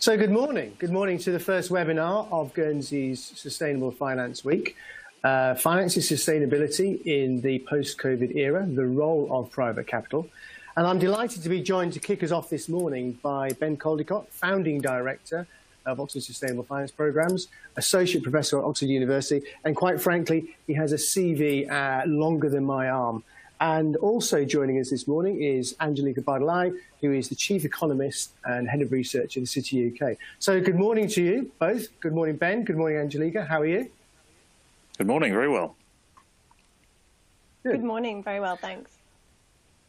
So good morning. Good morning to the first webinar of Guernsey's Sustainable Finance Week. Uh, financing sustainability in the post-COVID era, the role of private capital. And I'm delighted to be joined to kick us off this morning by Ben Caldecott, Founding Director of Oxford Sustainable Finance Programs, Associate Professor at Oxford University, and quite frankly, he has a CV uh, longer than my arm. And also joining us this morning is Anjalika Bardalai, who is the Chief Economist and Head of Research at the City UK. So good morning to you both. Good morning, Ben. Good morning, Anjalika. How are you? Good morning. Very well. Good, good morning. Very well, thanks.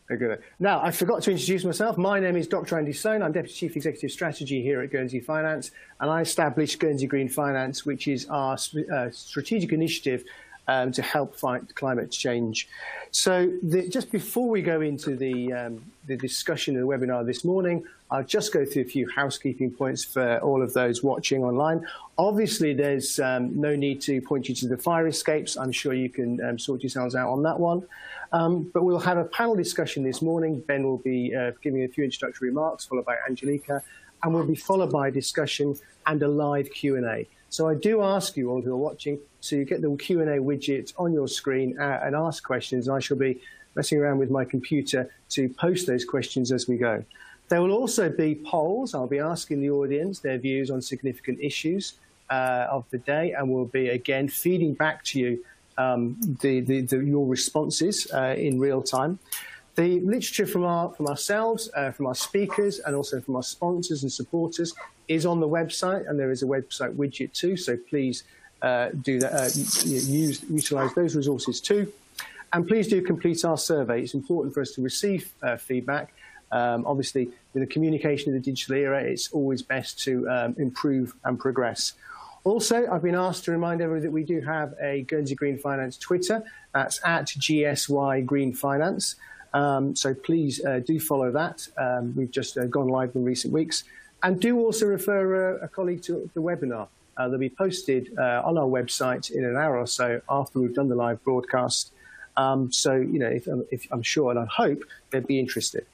Very good. Now, I forgot to introduce myself. My name is Dr. Andy Sloan. I'm Deputy Chief Executive Strategy here at Guernsey Finance, and I established Guernsey Green Finance, which is our uh, strategic initiative um, to help fight climate change. So the, just before we go into the, um, the discussion of the webinar this morning, I'll just go through a few housekeeping points for all of those watching online. Obviously, there's um, no need to point you to the fire escapes. I'm sure you can um, sort yourselves out on that one. Um, but we'll have a panel discussion this morning. Ben will be uh, giving a few introductory remarks, followed by Anjalika, and we'll be followed by a discussion and a live Q&A. So I do ask you all who are watching to get the Q&A widget on your screen uh, and ask questions. I shall be messing around with my computer to post those questions as we go. There will also be polls. I'll be asking the audience their views on significant issues uh, of the day, and we'll be again feeding back to you um, the, the, the, your responses uh, in real time. The literature from, our, from ourselves, uh, from our speakers, and also from our sponsors and supporters is on the website, and there is a website widget too. So please uh, do that, uh, use utilize those resources too, and please do complete our survey. It's important for us to receive uh, feedback. Um, obviously, with the communication of the digital era, it's always best to um, improve and progress. Also, I've been asked to remind everyone that we do have a Guernsey Green Finance Twitter. That's at GSY Green Finance. Um, so please uh, do follow that. Um, we've just uh, gone live in recent weeks. And do also refer a, a colleague to the webinar. Uh, they'll be posted uh, on our website in an hour or so after we've done the live broadcast. Um, so, you know, if, if, I'm sure and I hope they'd be interested.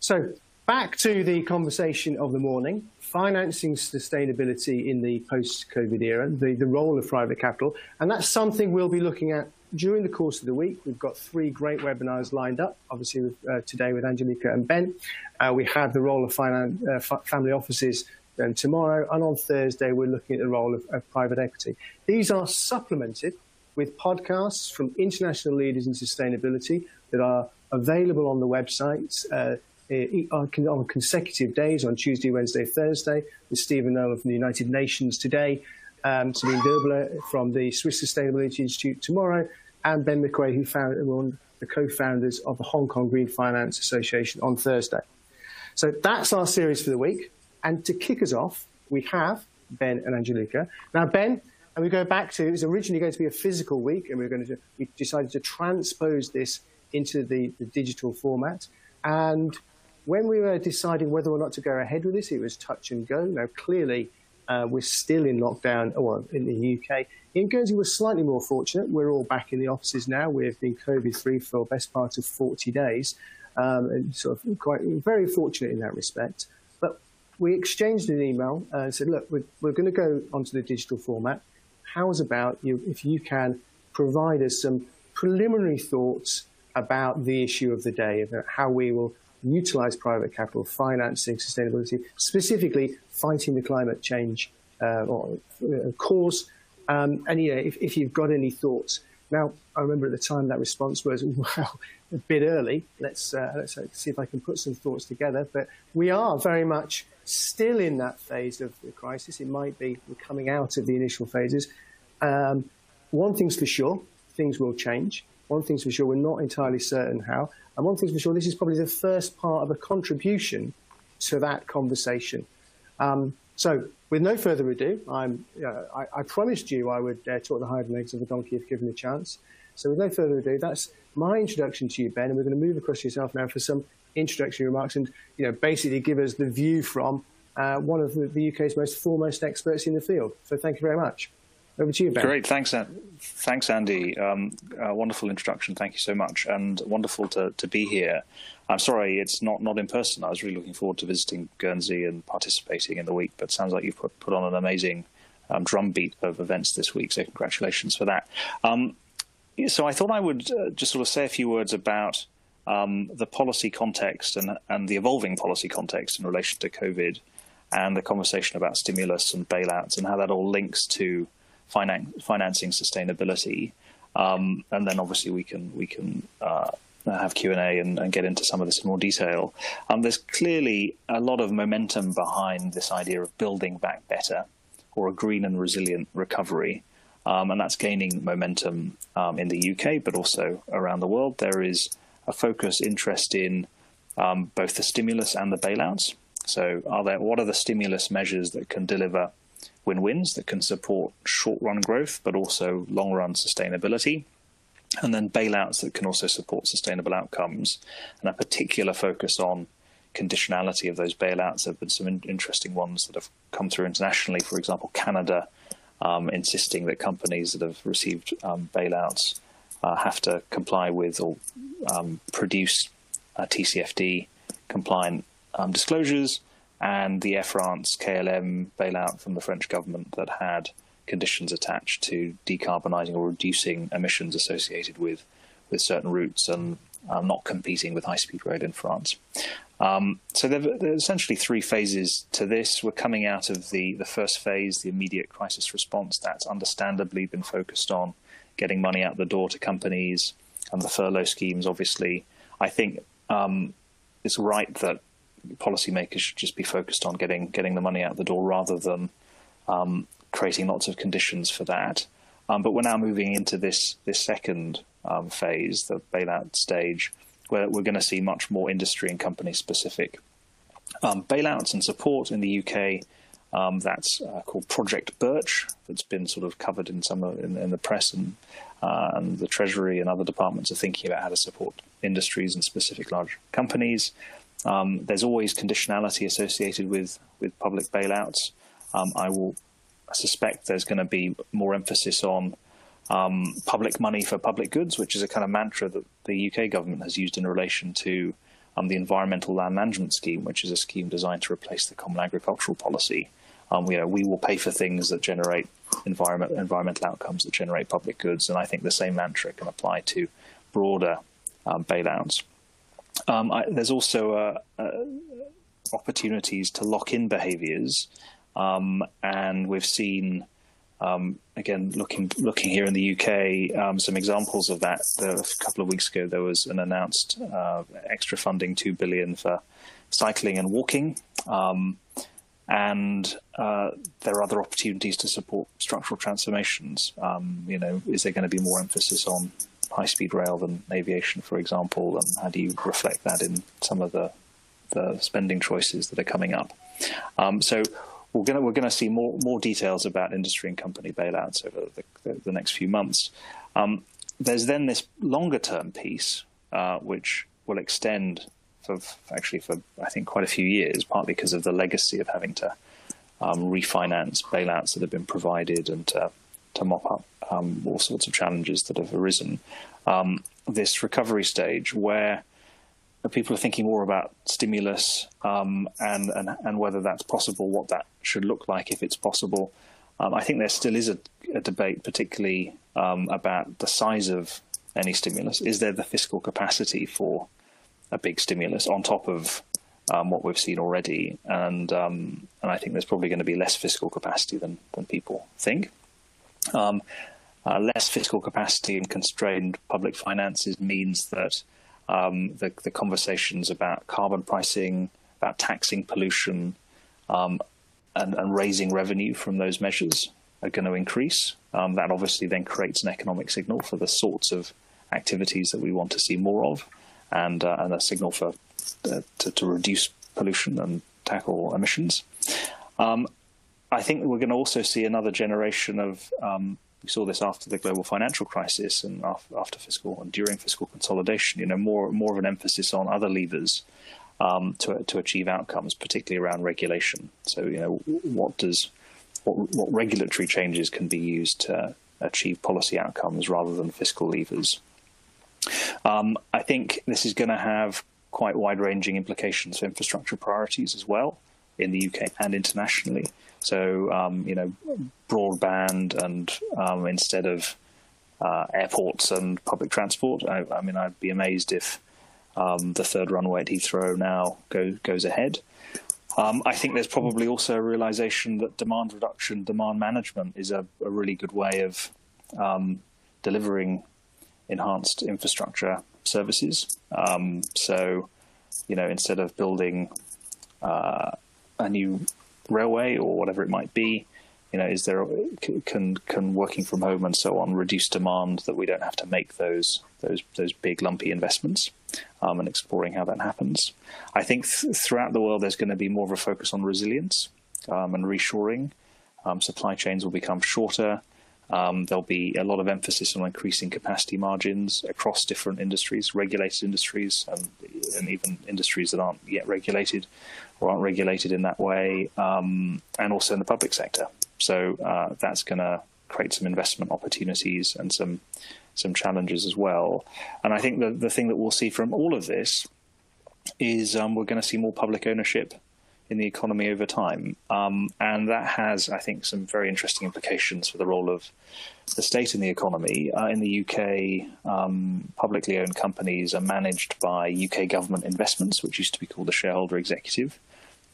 So back to the conversation of the morning, financing sustainability in the post-COVID era, the, the role of private capital. And that's something we'll be looking at during the course of the week, we've got three great webinars lined up, obviously uh, today with Anjalika and Ben. Uh, we have the role of finance, uh, family offices um, tomorrow, and on Thursday we're looking at the role of, of, private equity. These are supplemented with podcasts from international leaders in sustainability that are available on the website uh, on consecutive days on Tuesday, Wednesday, Thursday, with Stephen Nolan from the United Nations today, um, Sabine Döbeli from the Swiss Sustainability Institute tomorrow, and Ben McQuay, who found one the co-founders of the Hong Kong Green Finance Association on Thursday. So that's our series for the week. And to kick us off, we have Ben and Anjalika. Now, Ben, and we go back to, it was originally going to be a physical week, and we are going to, we decided to transpose this into the, the digital format. And when we were deciding whether or not to go ahead with this, it was touch and go. Now, clearly, uh, we're still in lockdown, well, in the UK. In Guernsey, we're slightly more fortunate. We're all back in the offices now. We've been COVID-free for the best part of 40 days, um, and sort of quite very fortunate in that respect. We exchanged an email and said, look, we're, we're going to go onto the digital format. How's about you, if you can provide us some preliminary thoughts about the issue of the day, about how we will utilize private capital, financing sustainability, specifically fighting the climate change uh, or, uh, cause. Um, and if, if, you've got any thoughts. Now, I remember at the time that response was, well, a bit early. Let's, uh, let's see if I can put some thoughts together. But we are very much still in that phase of the crisis. It might be we're coming out of the initial phases. Um, one thing's for sure, things will change. One thing's for sure, we're not entirely certain how. And one thing's for sure, this is probably the first part of a contribution to that conversation. Um, so, with no further ado, I'm, uh, I, I, promised you I would uh, talk the hind legs of the donkey if given the chance. So, with no further ado, that's my introduction to you, Ben, and we're going to move across to yourself now for some introductory remarks and, you know, basically give us the view from uh, one of the, the, UK's most foremost experts in the field. So, thank you very much. Over to you, Ben. Great, thanks, thanks, Andy. Um, wonderful introduction. Thank you so much, and wonderful to, to be here. I'm sorry it's not, not in person. I was really looking forward to visiting Guernsey and participating in the week, but sounds like you've put, put on an amazing um, drumbeat of events this week. So congratulations for that. Um, so I thought I would uh, just sort of say a few words about um, the policy context and, and the evolving policy context in relation to COVID and the conversation about stimulus and bailouts and how that all links to finan- financing sustainability. Um, and then obviously we can we can uh, have Q and and get into some of this in more detail. Um, there's clearly a lot of momentum behind this idea of building back better, or a green and resilient recovery, um, and that's gaining momentum um, in the UK, but also around the world. There is a focus, interest in um, both the stimulus and the bailouts. So, are there what are the stimulus measures that can deliver win-wins that can support short-run growth, but also long-run sustainability? And then bailouts that can also support sustainable outcomes, and a particular focus on conditionality of those bailouts. There have been some in- interesting ones that have come through internationally. For example, Canada um, insisting that companies that have received um, bailouts uh, have to comply with or um, produce TCFD compliant um, disclosures, and the Air France KLM bailout from the French government that had conditions attached to decarbonising or reducing emissions associated with with certain routes and um, not competing with high speed rail in France. Um, so there, there, are essentially three phases to this. We're coming out of the, the first phase, the immediate crisis response. That's understandably been focused on getting money out the door to companies and the furlough schemes. Obviously, I think um, it's right that policymakers should just be focused on getting getting the money out the door rather than um, creating lots of conditions for that. Um, but we're now moving into this this second um, phase, the bailout stage, where we're going to see much more industry and company specific um, bailouts and support in the UK. Um, that's uh, called Project Birch. That's been sort of covered in some of, in, in the press and uh, and the Treasury and other departments are thinking about how to support industries and specific large companies. Um, there's always conditionality associated with with public bailouts. Um, I will I suspect there's going to be more emphasis on um, public money for public goods, which is a kind of mantra that the UK government has used in relation to um, the Environmental Land Management Scheme, which is a scheme designed to replace the Common Agricultural Policy. Um, you know, we will pay for things that generate environment, environmental outcomes that generate public goods, and I think the same mantra can apply to broader um, bailouts. Um, I, there's also uh, uh, opportunities to lock in behaviours, um, and we've seen. Um, again, looking looking here in the UK, um, some examples of that. a couple of weeks ago, there was an announced uh, extra funding, two billion for cycling and walking, um, and uh, there are other opportunities to support structural transformations. Um, you know, is there going to be more emphasis on high-speed rail than aviation, for example, and how do you reflect that in some of the the spending choices that are coming up? Um, so we're going we're to see more more details about industry and company bailouts over the, the, the next few months. Um, there's then this longer term piece uh, which will extend for actually for I think quite a few years, partly because of the legacy of having to um, refinance bailouts that have been provided and to, mop up um, all sorts of challenges that have arisen. Um, this recovery stage where people are thinking more about stimulus um, and, and, and whether that's possible, what that should look like if it's possible. Um, I think there still is a, a debate, particularly um, about the size of any stimulus. Is there the fiscal capacity for a big stimulus on top of um, what we've seen already? And um, and I think there's probably going to be less fiscal capacity than than people think. Um, uh, less fiscal capacity and constrained public finances means that um, the, the, conversations about carbon pricing, about taxing pollution, um, and, and, raising revenue from those measures are going to increase. Um, that obviously then creates an economic signal for the sorts of activities that we want to see more of, and, uh, and a signal for uh, to, to, reduce pollution and tackle emissions. Um, I think we're going to also see another generation of um, we saw this after the global financial crisis and after fiscal and during fiscal consolidation. You know, more more of an emphasis on other levers um, to to achieve outcomes, particularly around regulation. So, you know, what does what, what regulatory changes can be used to achieve policy outcomes rather than fiscal levers. Um, I think this is going to have quite wide-ranging implications for infrastructure priorities as well in the UK and internationally. So, um, you know, broadband and um, instead of uh, airports and public transport. I, I, mean, I'd be amazed if um, the third runway at Heathrow now go, goes ahead. Um, I think there's probably also a realization that demand reduction, demand management is a, a really good way of um, delivering enhanced infrastructure services. Um, so, you know, instead of building uh, a new railway or whatever it might be, you know, is there a, can can working from home and so on reduce demand that we don't have to make those those those big lumpy investments, um, and exploring how that happens. I think th- throughout the world there's going to be more of a focus on resilience um, and reshoring. Um, supply chains will become shorter. Um, there'll be a lot of emphasis on increasing capacity margins across different industries, regulated industries, and, and even industries that aren't yet regulated or aren't regulated in that way, um, and also in the public sector. So uh, that's going to create some investment opportunities and some some challenges as well. And I think the the thing that we'll see from all of this is um, we're going to see more public ownership in the economy over time. Um, and that has, I think, some very interesting implications for the role of the state in the economy. Uh, in the UK, um, publicly owned companies are managed by UK government investments, which used to be called the shareholder executive.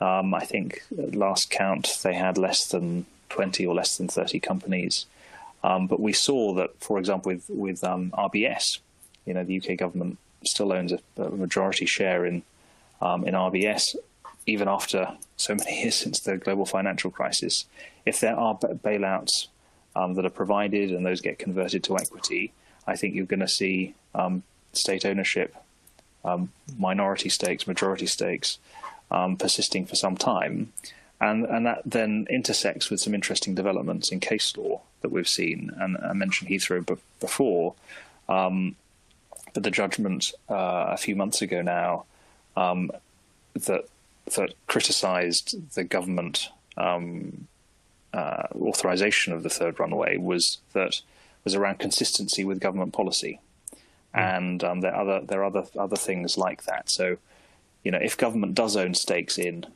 Um, I think last count they had less than 20 or less than 30 companies. Um, but we saw that, for example, with, with um, RBS, you know, the UK government still owns a, a majority share in um, in RBS, even after so many years since the global financial crisis, if there are bailouts um, that are provided and those get converted to equity, I think you're going to see um, state ownership, um, minority stakes, majority stakes, um, persisting for some time. And, and that then intersects with some interesting developments in case law that we've seen. And I mentioned Heathrow before, um, but the judgment uh, a few months ago now um, that that criticised the government um, uh, authorization of the third runway was that was around consistency with government policy, mm. and um, there are other there are other other things like that. So, you know, if government does own stakes in,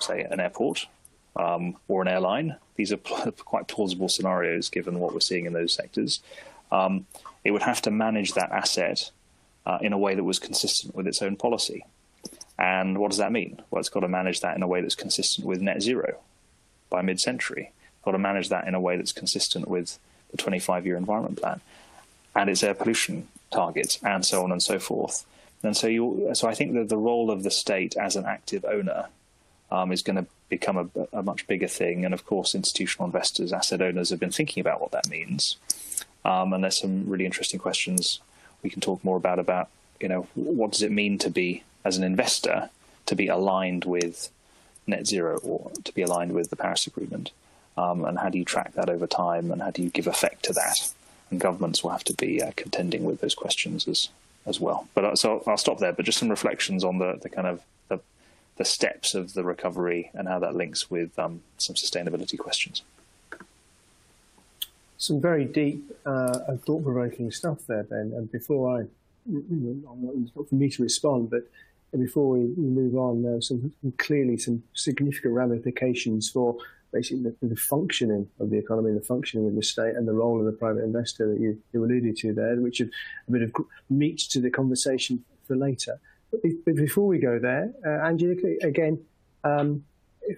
say, an airport um, or an airline, these are pl- quite plausible scenarios given what we're seeing in those sectors. Um, it would have to manage that asset uh, in a way that was consistent with its own policy. And what does that mean? Well, it's got to manage that in a way that's consistent with net zero by mid century. Got to manage that in a way that's consistent with the 25 year environment plan and its air pollution targets and so on and so forth. And so, you, so I think that the role of the state as an active owner um, is going to become a, a, much bigger thing. And of course, institutional investors, asset owners have been thinking about what that means. Um, and there's some really interesting questions we can talk more about about you know what does it mean to be as an investor to be aligned with net zero or to be aligned with the Paris Agreement? Um, and how do you track that over time and how do you give effect to that? And governments will have to be uh, contending with those questions as as well. But uh, so I'll stop there. But just some reflections on the, the kind of the, the steps of the recovery and how that links with um, some sustainability questions. Some very deep uh, and thought-provoking stuff there, Ben. And before I, you know, not for me to respond, but before we, move on, there are some clearly some significant ramifications for basically the, the, functioning of the economy, the functioning of the state, and the role of the private investor that you, you alluded to there, which is a bit of meat to the conversation for later. But, be, but before we go there, uh, Angela, again, um,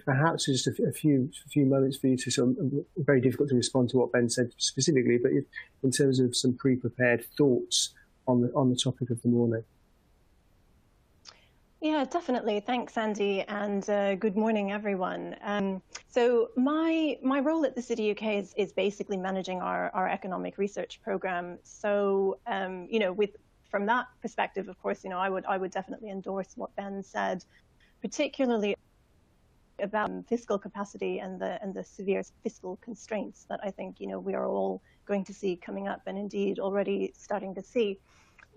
perhaps just a, few a few moments for you to sort of very difficult to respond to what Ben said specifically, but if, in terms of some pre-prepared thoughts on the on the topic of the morning. Yeah, definitely. Thanks, Andy, and uh, good morning, everyone. Um, so my my role at the City UK is, is basically managing our, our economic research program. So um, you know, with from that perspective, of course, you know, I would I would definitely endorse what Ben said, particularly about fiscal capacity and the and the severe fiscal constraints that I think you know we are all going to see coming up, and indeed already starting to see.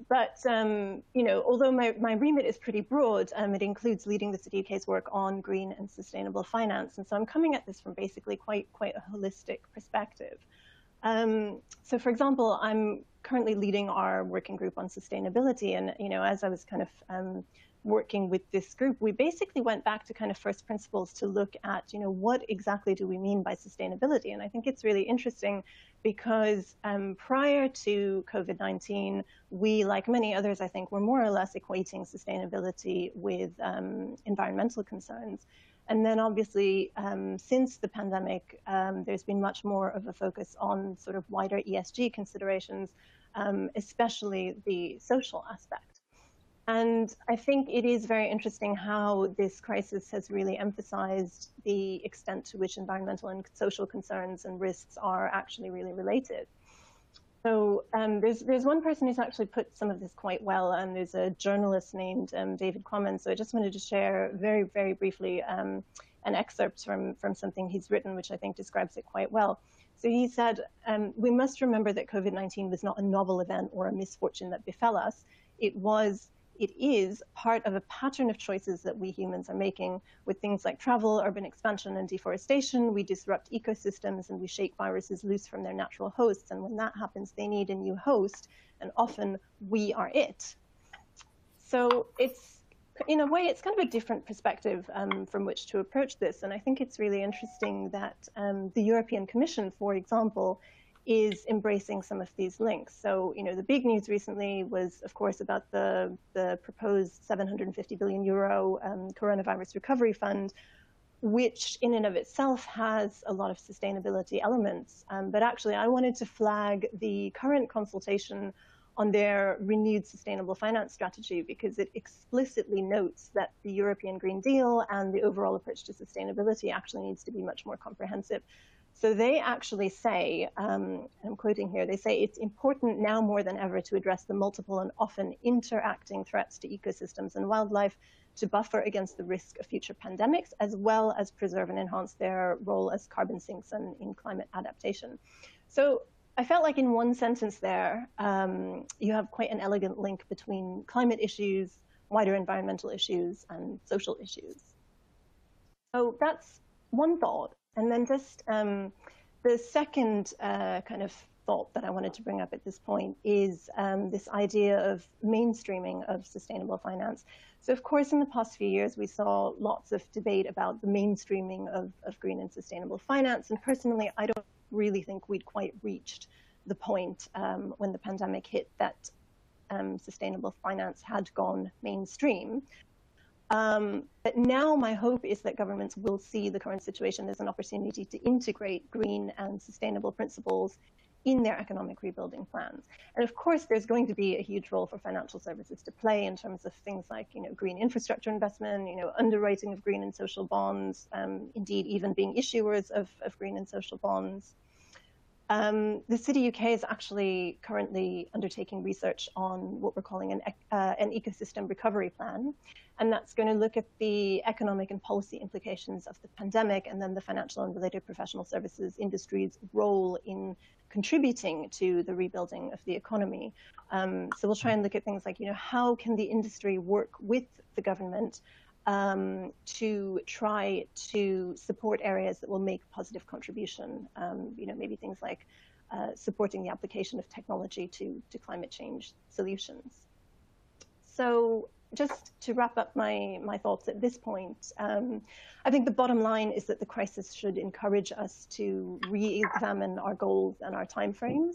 But um, you know, although my, my remit is pretty broad, um, it includes leading the UK's work on green and sustainable finance, and so I'm coming at this from basically quite quite a holistic perspective. Um, so, for example, I'm currently leading our working group on sustainability, and you know, as I was kind of um, working with this group, we basically went back to kind of first principles to look at, you know, what exactly do we mean by sustainability? And I think it's really interesting because um, prior to COVID-19, we, like many others, I think, were more or less equating sustainability with um, environmental concerns. And then obviously, um, since the pandemic, um, there's been much more of a focus on sort of wider ESG considerations, um, especially the social aspect. And I think it is very interesting how this crisis has really emphasized the extent to which environmental and social concerns and risks are actually really related. So um, there's there's one person who's actually put some of this quite well, and there's a journalist named um, David Quammen. So I just wanted to share very very briefly um, an excerpt from from something he's written, which I think describes it quite well. So he said, um, "We must remember that COVID-19 was not a novel event or a misfortune that befell us. It was it is part of a pattern of choices that we humans are making with things like travel, urban expansion, and deforestation. We disrupt ecosystems and we shake viruses loose from their natural hosts. And when that happens, they need a new host, and often we are it. So it's, in a way, it's kind of a different perspective um, from which to approach this. And I think it's really interesting that um, the European Commission, for example, is embracing some of these links. So, you know, the big news recently was, of course, about the, the proposed 750 billion euro um, coronavirus recovery fund, which in and of itself has a lot of sustainability elements. Um, but actually, I wanted to flag the current consultation on their renewed sustainable finance strategy because it explicitly notes that the European Green Deal and the overall approach to sustainability actually needs to be much more comprehensive. So they actually say, um, I'm quoting here, they say it's important now more than ever to address the multiple and often interacting threats to ecosystems and wildlife to buffer against the risk of future pandemics, as well as preserve and enhance their role as carbon sinks and in climate adaptation. So I felt like in one sentence there, um, you have quite an elegant link between climate issues, wider environmental issues, and social issues. So that's one thought. And then just um, the second uh, kind of thought that I wanted to bring up at this point is um, this idea of mainstreaming of sustainable finance. So, of course, in the past few years, we saw lots of debate about the mainstreaming of, of green and sustainable finance. And personally, I don't really think we'd quite reached the point um, when the pandemic hit that um, sustainable finance had gone mainstream. Um, but now my hope is that governments will see the current situation as an opportunity to integrate green and sustainable principles in their economic rebuilding plans. And of course, there's going to be a huge role for financial services to play in terms of things like, you know, green infrastructure investment, you know, underwriting of green and social bonds, um, indeed even being issuers of, of green and social bonds. Um, the City UK is actually currently undertaking research on what we're calling an, uh, an ecosystem recovery plan. And that's going to look at the economic and policy implications of the pandemic and then the financial and related professional services industry's role in contributing to the rebuilding of the economy. Um, so we'll try and look at things like, you know, how can the industry work with the government um, to try to support areas that will make positive contribution. Um, you know, maybe things like uh, supporting the application of technology to, to climate change solutions. So just to wrap up my, my thoughts at this point, um, I think the bottom line is that the crisis should encourage us to re-examine our goals and our timeframes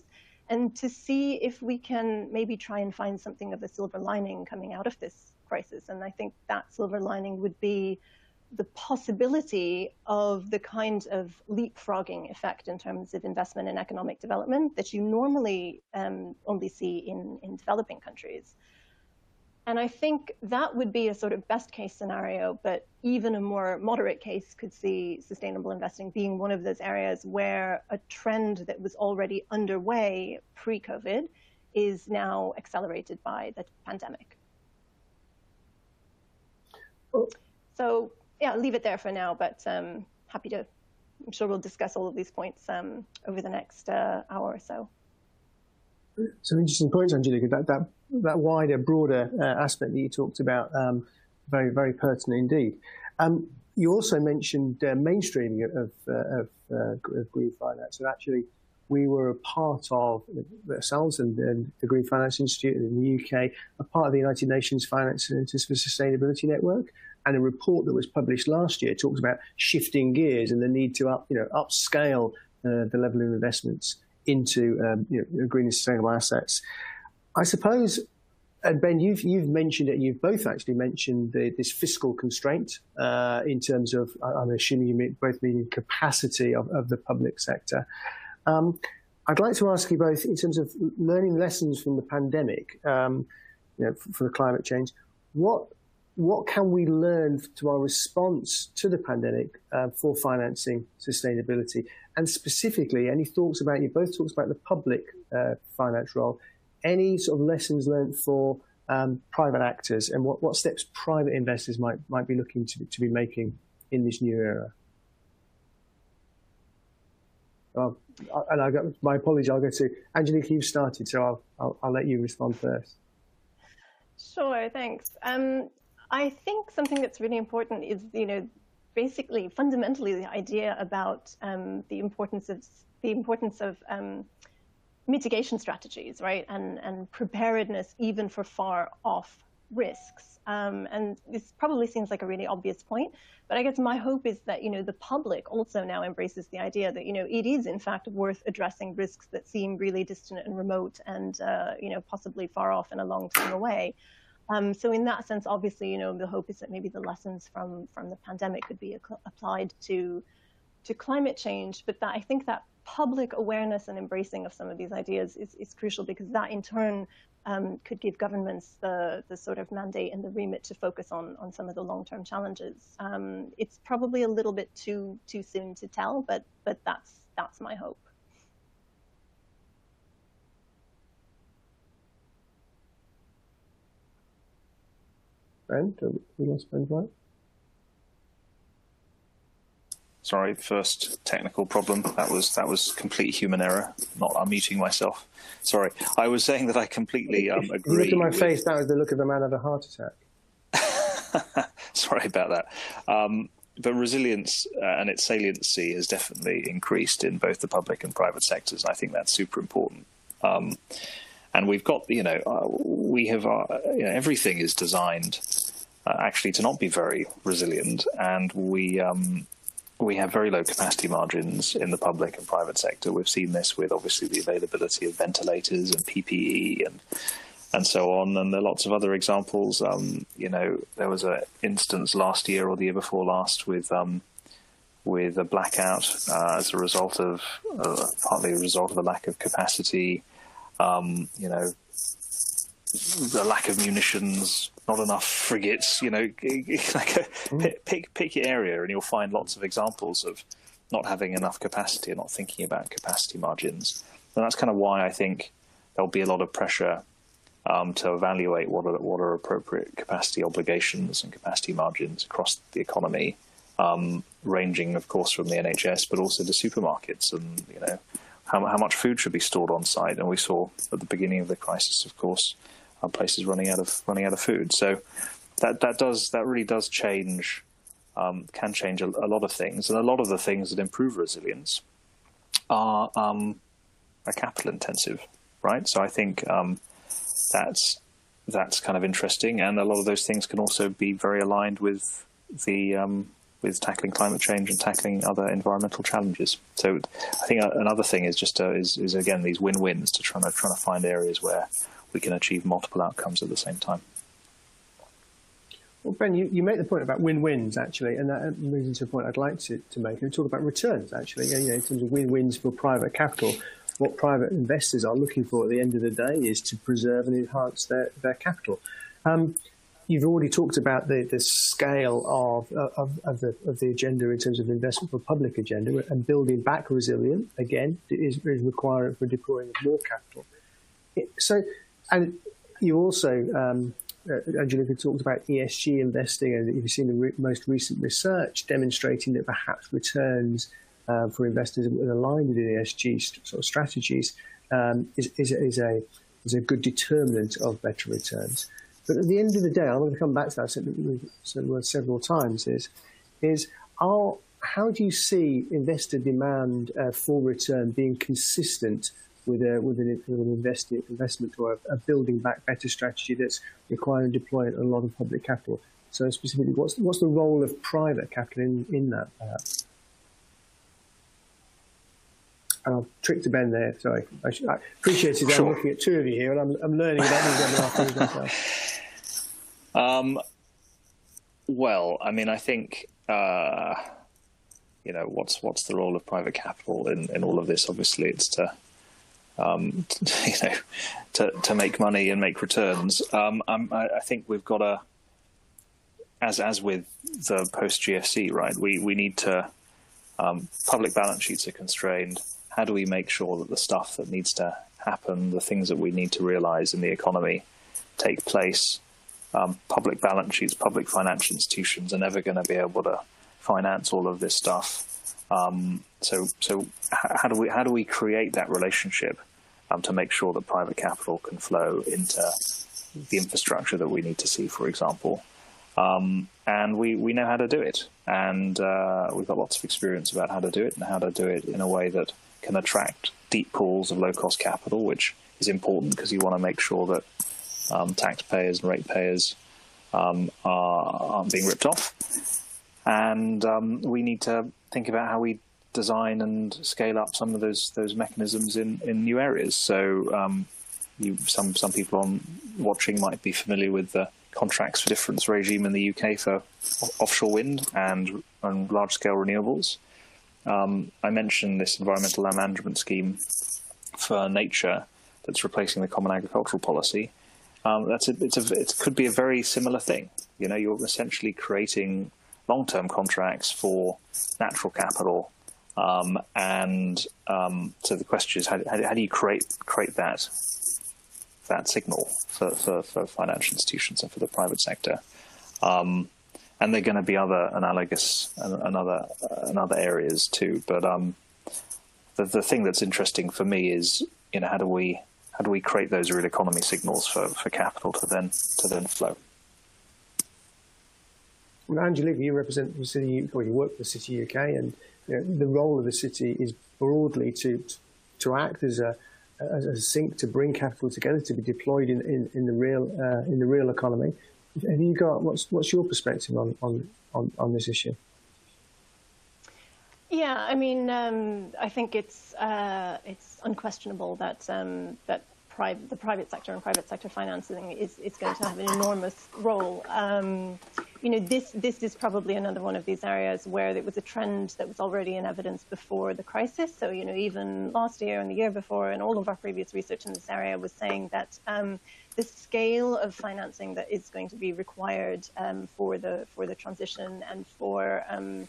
and to see if we can maybe try and find something of a silver lining coming out of this crisis. And I think that silver lining would be the possibility of the kind of leapfrogging effect in terms of investment and economic development that you normally um, only see in, in developing countries. And I think that would be a sort of best case scenario, but even a more moderate case could see sustainable investing being one of those areas where a trend that was already underway pre COVID is now accelerated by the pandemic. So yeah, I'll leave it there for now, but um, happy to, I'm sure we'll discuss all of these points um, over the next uh, hour or so. Some interesting points, Anjalika. That, that that wider, broader uh, aspect that you talked about, um, very, very pertinent indeed. Um, you also mentioned uh, mainstreaming of, uh, of, uh, of, green finance, and actually, we were a part of ourselves and, and, the Green Finance Institute in the UK, a part of the United Nations Finance Centres for Sustainability Network. And a report that was published last year talks about shifting gears and the need to up, you know, upscale uh, the level of investments into um, you know, green and sustainable assets. I suppose, and Ben, you've you've mentioned it. You've both actually mentioned the, this fiscal constraint uh, in terms of. I'm assuming you mean, both meaning capacity of, of the public sector. Um, I'd like to ask you both in terms of learning lessons from the pandemic, um, you know, for, for the climate change. What what can we learn to our response to the pandemic uh, for financing sustainability? And specifically, any thoughts about, you both talked about the public uh, finance role, any sort of lessons learned for um, private actors and what, what steps private investors might, might be looking to, to be making in this new era? And I got my apology. I'll go to Angelique. You've started, so I'll, I'll, I'll let you respond first. Sure, thanks. Um, I think something that's really important is, you know, basically fundamentally the idea about um, the importance of the importance of um, mitigation strategies, right, and and preparedness even for far off risks. Um, and this probably seems like a really obvious point, but I guess my hope is that you know the public also now embraces the idea that you know it is in fact worth addressing risks that seem really distant and remote and uh, you know possibly far off and a long time away. Um, so in that sense, obviously, you know, the hope is that maybe the lessons from from the pandemic could be applied to to climate change. But that I think that public awareness and embracing of some of these ideas is, is crucial because that in turn um, could give governments the the sort of mandate and the remit to focus on on some of the long term challenges. Um, it's probably a little bit too too soon to tell, but but that's that's my hope. friend? We lost Ben's mic. Sorry, first technical problem. That was that was complete human error. Not unmuting myself. Sorry, I was saying that I completely um, agree. Look at my with... face. That was the look of a man of a heart attack. Sorry about that. Um, but resilience uh, and its saliency has definitely increased in both the public and private sectors. I think that's super important. Um, and we've got, you know, uh, we have, uh, you know, everything is designed uh, actually to not be very resilient, and we um, we have very low capacity margins in the public and private sector. We've seen this with obviously the availability of ventilators and PPE and and so on. And there are lots of other examples. Um, you know, there was an instance last year or the year before last with um, with a blackout uh, as a result of uh, partly a result of a lack of capacity. Um, you know, the lack of munitions, not enough frigates. You know, like a, mm. pick, pick pick your area, and you'll find lots of examples of not having enough capacity and not thinking about capacity margins. And that's kind of why I think there'll be a lot of pressure um, to evaluate what are what are appropriate capacity obligations and capacity margins across the economy, um, ranging, of course, from the NHS, but also the supermarkets and you know how, how much food should be stored on site. And we saw at the beginning of the crisis, of course, places running out of running out of food. So that that does that really does change um, can change a, a, lot of things, and a lot of the things that improve resilience are um, are capital intensive, right? So I think um, that's that's kind of interesting, and a lot of those things can also be very aligned with the um, with tackling climate change and tackling other environmental challenges. So I think another thing is just uh, is, is again these win-wins to trying to trying to find areas where we can achieve multiple outcomes at the same time. Well, Ben, you, you make the point about win-wins actually, and that moves into a point I'd like to, to make. And talk about returns actually, you know, in terms of win-wins for private capital. What private investors are looking for at the end of the day is to preserve and enhance their, their capital. Um, you've already talked about the, the scale of, of, of, the, of the agenda in terms of investment for public agenda and building back resilient, again, is, is required for deploying more capital. So and you also, um, uh, Anjalika talked about ESG investing, and you've seen the re- most recent research demonstrating that perhaps returns uh, for investors aligned with ESG sort of strategies um, is, is, is, a is a good determinant of better returns. But at the end of the day, I'm going to come back to that. Word several times. Is is are how do you see investor demand uh, for return being consistent with, a, with an, with an investment, investment or a, a, building back better strategy that's requiring deploying a lot of public capital? So specifically, what's what's the role of private capital in, in that? Perhaps? And I'll trick to Ben there. Sorry, I, should, I appreciate it. Sure. I'm looking at two of you here, and I'm, I'm learning about these myself. Um, well, I mean, I think. Uh, you know what's what's the role of private capital in, in all of this? Obviously, it's to um, you know to to make money and make returns. Um, I, I, think we've got a as as with the post GFC, right? We we need to um, public balance sheets are constrained. How do we make sure that the stuff that needs to happen, the things that we need to realize in the economy, take place? Um, public balance sheets, public financial institutions are never going to be able to finance all of this stuff. Um, so, so how do we how do we create that relationship um, to make sure that private capital can flow into the infrastructure that we need to see, for example? Um, and we, we know how to do it, and uh, we've got lots of experience about how to do it and how to do it in a way that can attract deep pools of low cost capital, which is important because you want to make sure that um, taxpayers and ratepayers um, are, aren't being ripped off and um, we need to think about how we design and scale up some of those those mechanisms in, in new areas. So, um, you, some some people on watching might be familiar with the contracts for difference regime in the UK for offshore wind and, and large scale renewables. Um, I mentioned this environmental land management scheme for nature that's replacing the common agricultural policy. Um, that's a, it's a, it could be a very similar thing. You know, you're essentially creating long-term contracts for natural capital. Um, and um, so the question is, how, how, do you create create that that signal for, for, for, financial institutions and for the private sector? Um, and there are going to be other analogous and other uh, other areas too. But um, the the thing that's interesting for me is, you know, how do we how do we create those real economy signals for, for capital to then to then flow? Well, Angelique, you represent the city, or you work for the City UK, and you know, the role of the city is broadly to to act as a as a sink to bring capital together to be deployed in, in, in the real uh, in the real economy. Have you got what's what's your perspective on on, on, on this issue? Yeah, I mean, um, I think it's uh, it's unquestionable that um, that private, the private sector and private sector financing is, is going to have an enormous role. Um, you know, this, this is probably another one of these areas where it was a trend that was already in evidence before the crisis. So, you know, even last year and the year before, and all of our previous research in this area was saying that um, the scale of financing that is going to be required um, for the for the transition and for um,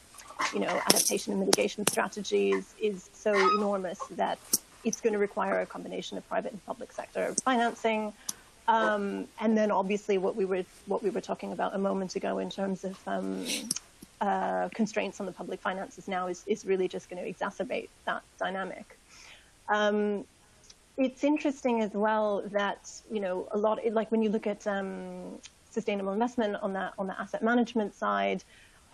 you know adaptation and mitigation strategies is so enormous that it's going to require a combination of private and public sector financing. Um, and then obviously what we were what we were talking about a moment ago in terms of um, uh, constraints on the public finances now is, is really just going to exacerbate that dynamic. Um, it's interesting as well that you know a lot like when you look at um, sustainable investment on that on the asset management side,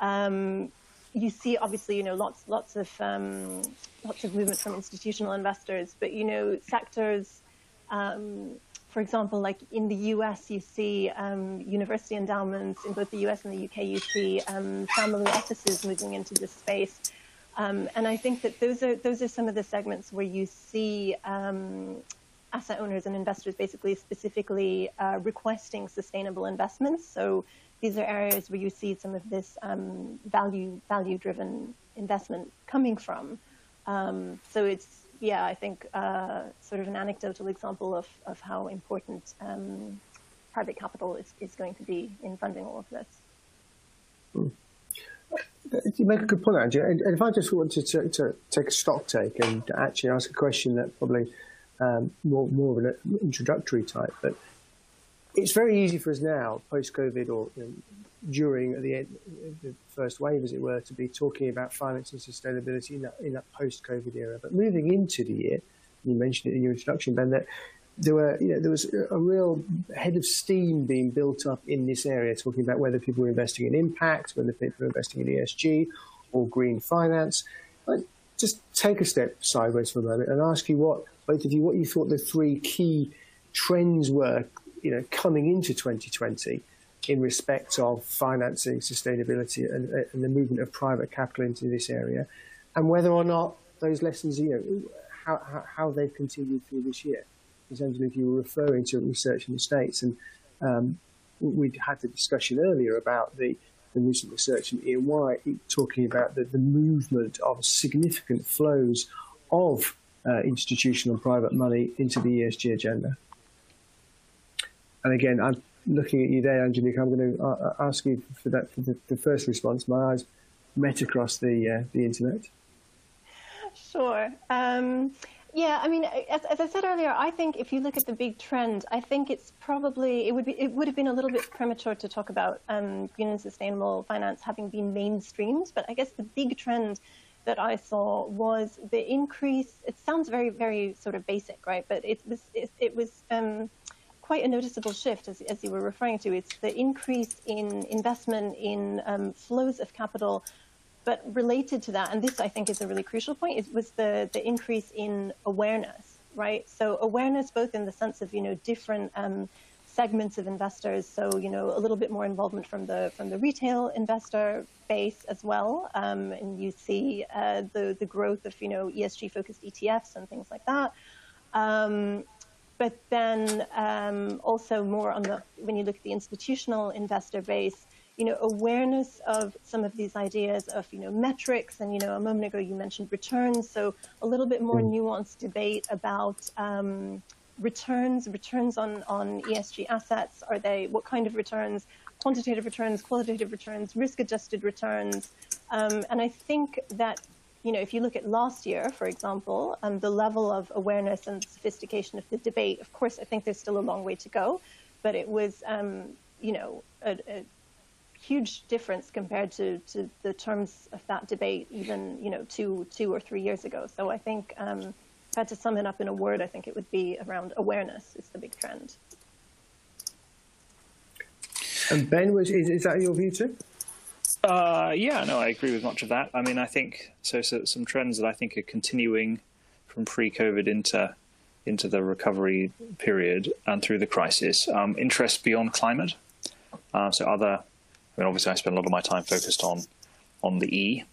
um, you see obviously you know lots lots of um, lots of movement from institutional investors, but you know sectors. For example, like in the US, you see um, university endowments. In both the US and the UK, you see um, family offices moving into this space. Um, and I think that those are those are some of the segments where you see um, asset owners and investors basically specifically uh, requesting sustainable investments. So these are areas where you see some of this um, value value driven investment coming from. Um, so it's yeah, I think uh, sort of an anecdotal example of of how important um, private capital is, is going to be in funding all of this. Mm. You make a good point, Andrew. And, if I just wanted to, to, take a stock take and actually ask a question that probably um, more more of an introductory type, but it's very easy for us now, post-COVID or you know, during the, the, first wave, as it were, to be talking about finance and sustainability in that, in that post-COVID era. But moving into the year, you mentioned it in your introduction, Ben, that there were, you know, there was a real head of steam being built up in this area, talking about whether people were investing in impact, whether people were investing in ESG or green finance. But just take a step sideways for a moment and ask you what both of you what you thought the three key trends were, you know, coming into 2020 in respect of financing sustainability and, and the movement of private capital into this area, and whether or not those lessons, you know, how, how they've continued through this year in terms of if you were referring to research in the States. And um, we had the discussion earlier about the, the recent research in EY talking about the, the movement of significant flows of uh, institutional and private money into the ESG agenda. And again, I'm looking at you there, Angelique. I'm going to uh, ask you for that for the, the, first response. My eyes met across the uh, the internet. Sure. Um, yeah, I mean, as, as, I said earlier, I think if you look at the big trend, I think it's probably it would be it would have been a little bit premature to talk about um, green and sustainable finance having been mainstreamed. But I guess the big trend that I saw was the increase. It sounds very very sort of basic, right? But it was it, it was um, quite a noticeable shift, as, as, you were referring to. It's the increase in investment in um, flows of capital but related to that, and this I think is a really crucial point, it was the, the increase in awareness, right? So awareness both in the sense of, you know, different um, segments of investors. So, you know, a little bit more involvement from the from the retail investor base as well. Um, and you see uh, the, the growth of, you know, ESG focused ETFs and things like that. Um, but then um, also more on the, when you look at the institutional investor base, you know, awareness of some of these ideas of, you know, metrics. And, you know, a moment ago you mentioned returns. So a little bit more mm. nuanced debate about um, returns, returns on, on ESG assets. Are they, what kind of returns? Quantitative returns, qualitative returns, risk-adjusted returns. Um, and I think that you know, if you look at last year, for example, um, the level of awareness and sophistication of the debate, of course, I think there's still a long way to go, but it was, um, you know, a, a, huge difference compared to, to the terms of that debate even you know two two or three years ago. So I think um, if I had to sum it up in a word, I think it would be around awareness is the big trend. And Ben, was, is, is that your view too? Uh, yeah, no, I agree with much of that. I mean, I think so, so. Some trends that I think are continuing from pre-COVID into into the recovery period and through the crisis. Um, interest beyond climate, uh, so other I mean, obviously, I spend a lot of my time focused on on the E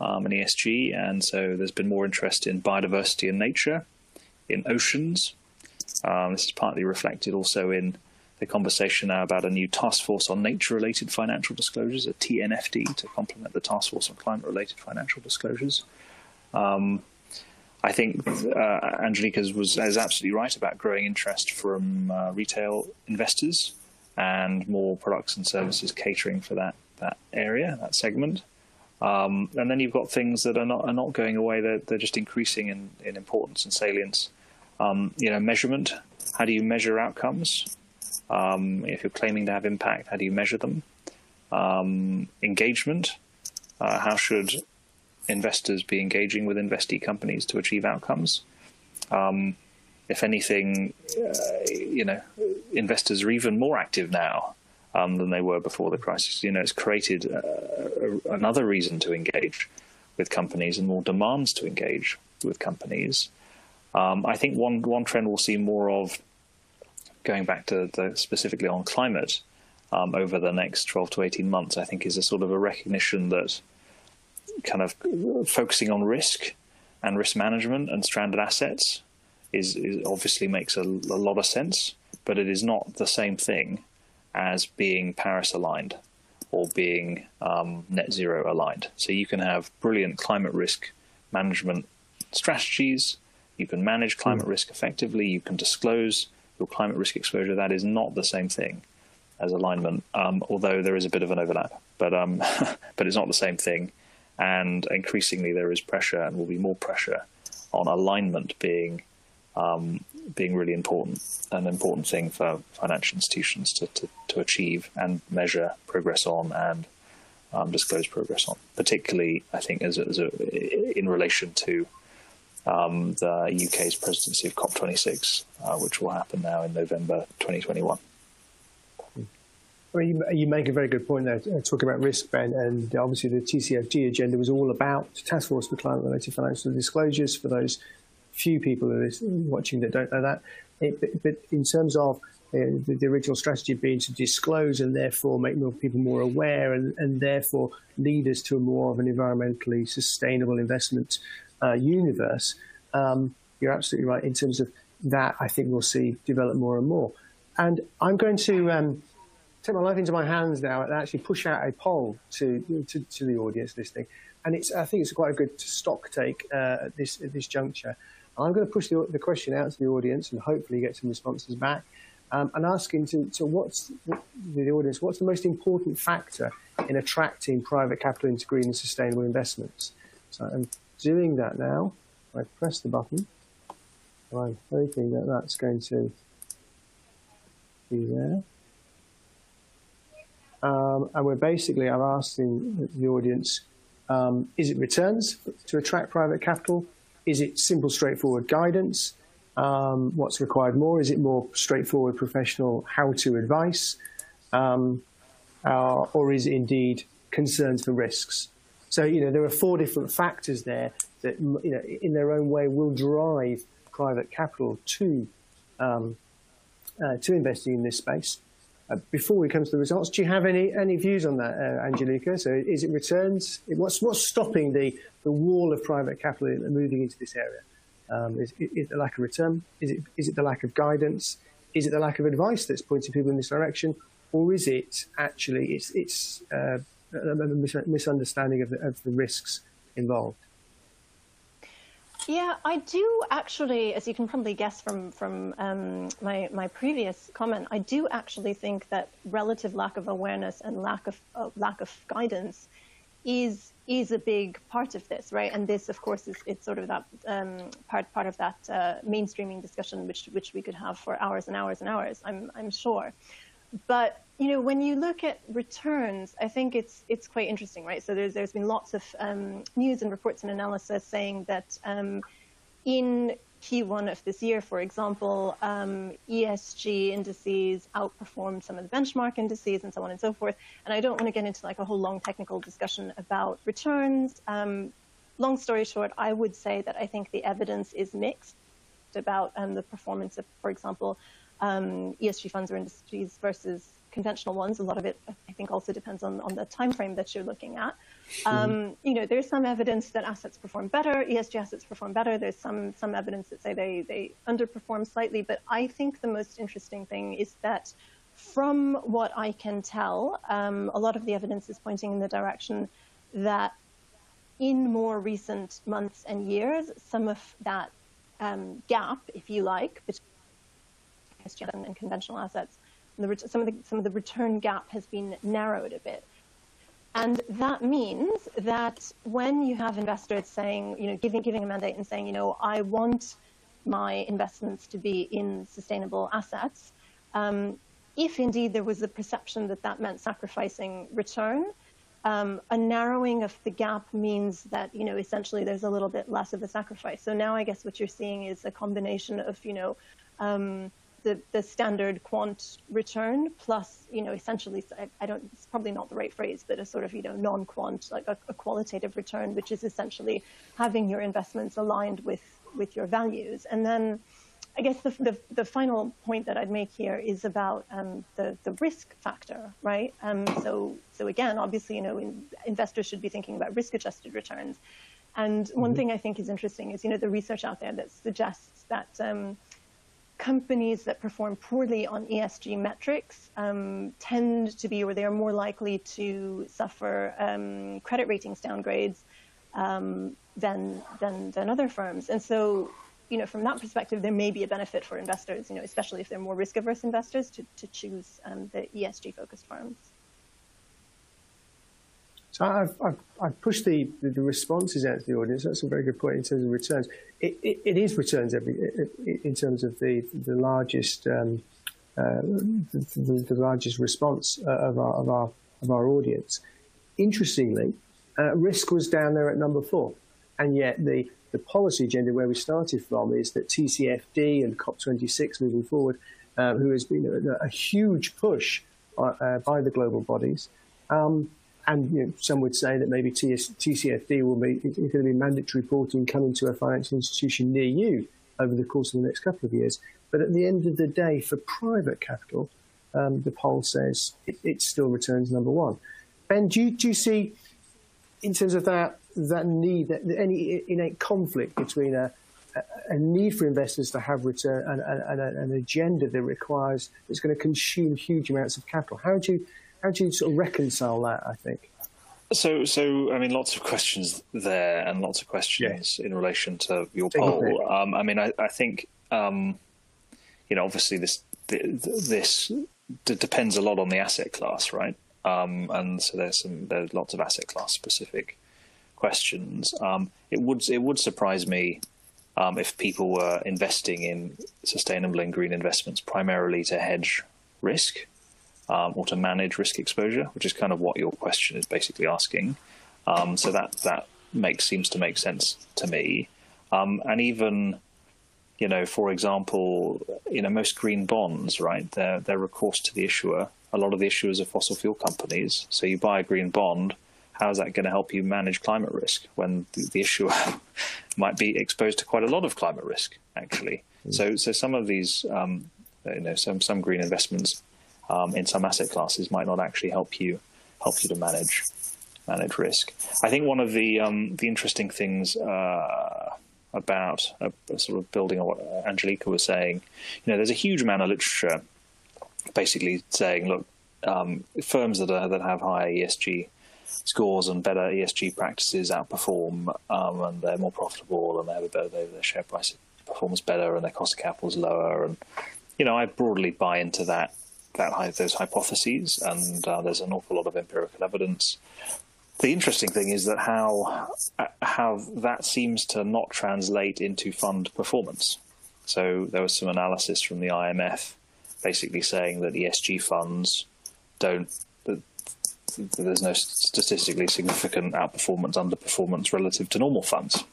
um, and ESG, and so there's been more interest in biodiversity and nature, in oceans. Um, this is partly reflected also in the conversation now about a new task force on nature-related financial disclosures, a TNFD, to complement the task force on climate-related financial disclosures. Um, I think uh, Anjalika was is absolutely right about growing interest from uh, retail investors and more products and services catering for that that area, that segment. Um, and then you've got things that are not are not going away; they're they're just increasing in, in importance and salience. Um, you know, measurement. How do you measure outcomes? Um, if you're claiming to have impact, how do you measure them? Um, engagement. Uh, how should investors be engaging with investee companies to achieve outcomes? Um, if anything, uh, you know, investors are even more active now um, than they were before the crisis. You know, it's created uh, another reason to engage with companies and more demands to engage with companies. Um, I think one one trend we'll see more of, going back to the, specifically on climate, um, over the next 12 to 18 months, I think is a sort of a recognition that kind of focusing on risk and risk management and stranded assets is, is obviously makes a, a lot of sense, but it is not the same thing as being Paris aligned or being um, net zero aligned. So you can have brilliant climate risk management strategies. You can manage climate mm. risk effectively. You can disclose your climate risk exposure. That is not the same thing as alignment, um, although there is a bit of an overlap. But um, but it's not the same thing. And increasingly, there is pressure, and will be more pressure on alignment being um, being really important, an important thing for financial institutions to, to, to achieve and measure progress on and um, disclose progress on. Particularly, I think, as, a, as a, in relation to um, the UK's presidency of COP26, uh, which will happen now in November 2021. Well, you, you, make a very good point there, uh, talking about risk, Ben, and obviously the TCFD agenda was all about Task Force for Climate-Related Financial Disclosures. For those few people who are watching that don't know that, it, but, in terms of uh, the, original strategy being to disclose and therefore make more people more aware, and, and therefore lead us to more of an environmentally sustainable investment uh, universe, um, you're absolutely right. In terms of that, I think we'll see develop more and more. And I'm going to. Um, take my life into my hands now and actually push out a poll to, to, to the audience listening. And it's, I think it's quite a good stock take uh, at, this, at this juncture. I'm going to push the, the, question out to the audience and hopefully get some responses back um, and asking to, to what's the audience, what's the most important factor in attracting private capital into green and sustainable investments? So doing that now. I press the button. I'm hoping that that's going to be there. Um, and we're basically, I'm asking the audience, um, is it returns to attract private capital? Is it simple, straightforward guidance? Um, what's required more? Is it more straightforward professional how-to advice? Um, uh, or is it indeed concerns for risks? So, you know, there are four different factors there that, you know, in their own way will drive private capital to, um, uh, to investing in this space. Uh, before we come to the results, do you have any, any views on that, uh, Anjalika? So is it returns? What's, what's stopping the, the wall of private capital moving into this area? Um, is, is, it the lack of return? Is it, is it the lack of guidance? Is it the lack of advice that's pointing people in this direction? Or is it actually it's, it's uh, a misunderstanding of the, of the risks involved? Yeah, I do actually, as you can probably guess from from um, my my previous comment, I do actually think that relative lack of awareness and lack of uh, lack of guidance is is a big part of this, right? And this, of course, is it's sort of that um, part part of that uh, mainstreaming discussion, which which we could have for hours and hours and hours. I'm I'm sure, but you know, when you look at returns, I think it's it's quite interesting, right? So there's there's been lots of um, news and reports and analysis saying that um, in Q1 of this year, for example, um, ESG indices outperformed some of the benchmark indices and so on and so forth. And I don't want to get into like a whole long technical discussion about returns. Um, long story short, I would say that I think the evidence is mixed about um, the performance of, for example, um, ESG funds or industries versus conventional ones. A lot of it, I think, also depends on, on the time frame that you're looking at. Um, you know, there's some evidence that assets perform better, ESG assets perform better. There's some some evidence that say they they underperform slightly. But I think the most interesting thing is that, from what I can tell, um, a lot of the evidence is pointing in the direction that, in more recent months and years, some of that um, gap, if you like, between ESG and conventional assets the, some of the some of the return gap has been narrowed a bit. And that means that when you have investors saying, you know, giving giving a mandate and saying, you know, I want my investments to be in sustainable assets, um, if indeed there was a perception that that meant sacrificing return, um, a narrowing of the gap means that you know essentially there's a little bit less of a sacrifice. So now I guess what you're seeing is a combination of you know. Um, the, the standard quant return plus, you know, essentially, I, I, don't, it's probably not the right phrase, but a sort of, you know, non-quant, like a, a, qualitative return, which is essentially having your investments aligned with, with your values. And then I guess the, the, the final point that I'd make here is about um, the, the risk factor, right? Um, so, so again, obviously, you know, in, investors should be thinking about risk-adjusted returns. And one mm-hmm. thing I think is interesting is, you know, the research out there that suggests that um, companies that perform poorly on ESG metrics um, tend to be, or they are more likely to suffer um, credit ratings downgrades um, than, than, than other firms. And so, you know, from that perspective, there may be a benefit for investors, you know, especially if they're more risk-averse investors, to, to choose um, the ESG-focused firms. So I've, I've, I've pushed the, the, the, responses out to the audience. That's a very good point in terms of returns. It, it, it is returns every in terms of the the largest um, uh, the, the, largest response uh, of our of our of our audience. Interestingly, uh, risk was down there at number four. and yet the, the policy agenda where we started from is that TCFD and COP26 moving forward, um, who has been a, a huge push uh, uh, by the global bodies. Um, and you know, some would say that maybe TS, TCFD will be going to be mandatory reporting coming to a financial institution near you over the course of the next couple of years. But at the end of the day, for private capital, um, the poll says it, it, still returns number one. Ben, do you, do you see, in terms of that that need, that, any innate conflict between a, a, need for investors to have return and, and, and, an agenda that requires that's going to consume huge amounts of capital? How do you how do you sort of reconcile that? I think. So, so I mean, lots of questions there, and lots of questions yeah. in relation to your poll. Um, I mean, I, I think um, you know, obviously this this depends a lot on the asset class, right? Um, and so there's some there's lots of asset class specific questions. Um, it would it would surprise me um, if people were investing in sustainable and green investments primarily to hedge risk um, or to manage risk exposure, which is kind of what your question is basically asking. Um, so that that makes seems to make sense to me. Um, and even, you know, for example, you know, most green bonds, right? They're they're recourse to the issuer. A lot of the issuers are fossil fuel companies. So you buy a green bond. How is that going to help you manage climate risk when the, the issuer might be exposed to quite a lot of climate risk, actually? Mm. So, so some of these, um, you know, some some green investments um, in some asset classes might not actually help you help you to manage manage risk. I think one of the um, the interesting things uh, about uh, sort of building on what Anjalika was saying, you know, there's a huge amount of literature basically saying, look, um, firms that are, that have higher ESG scores and better ESG practices outperform, um, and they're more profitable, and they have a better their share price performs better, and their cost of capital is lower, and you know, I broadly buy into that that those hypotheses, and uh, there's an awful lot of empirical evidence. The interesting thing is that how how that seems to not translate into fund performance. So there was some analysis from the IMF, basically saying that ESG funds don't. There's no statistically significant outperformance, underperformance relative to normal funds,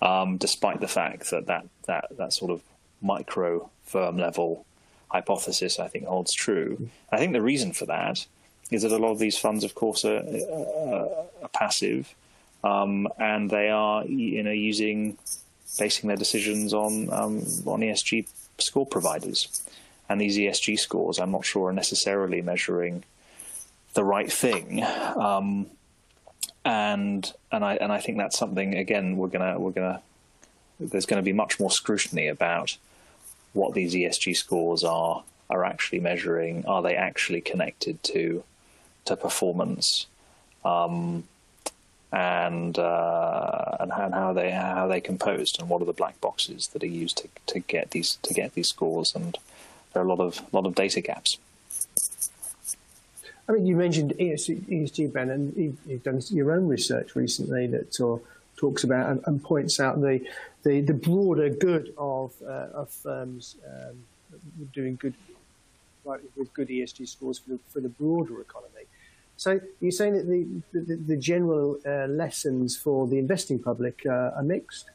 um, despite the fact that that that that sort of micro firm level hypothesis, I think, holds true. I think the reason for that is that a lot of these funds, of course, are, are, are passive, um, and they are, you know, using basing their decisions on um, on ESG score providers, and these ESG scores, I'm not sure, are necessarily measuring the right thing. Um, and and I and I think that's something again we're gonna we're gonna there's going to be much more scrutiny about what these ESG scores are are actually measuring. Are they actually connected to to performance? Um, and uh, and how, and they how they composed and what are the black boxes that are used to, to get these to get these scores and there are a lot of lot of data gaps. I mean, you mentioned ESG, Ben, and you've, done your own research recently that uh, talks about and, points out the, the, the broader good of, uh, of firms um, doing good with good ESG scores for the, for the broader economy. So you're saying that the, the, the general uh, lessons for the investing public uh, are mixed?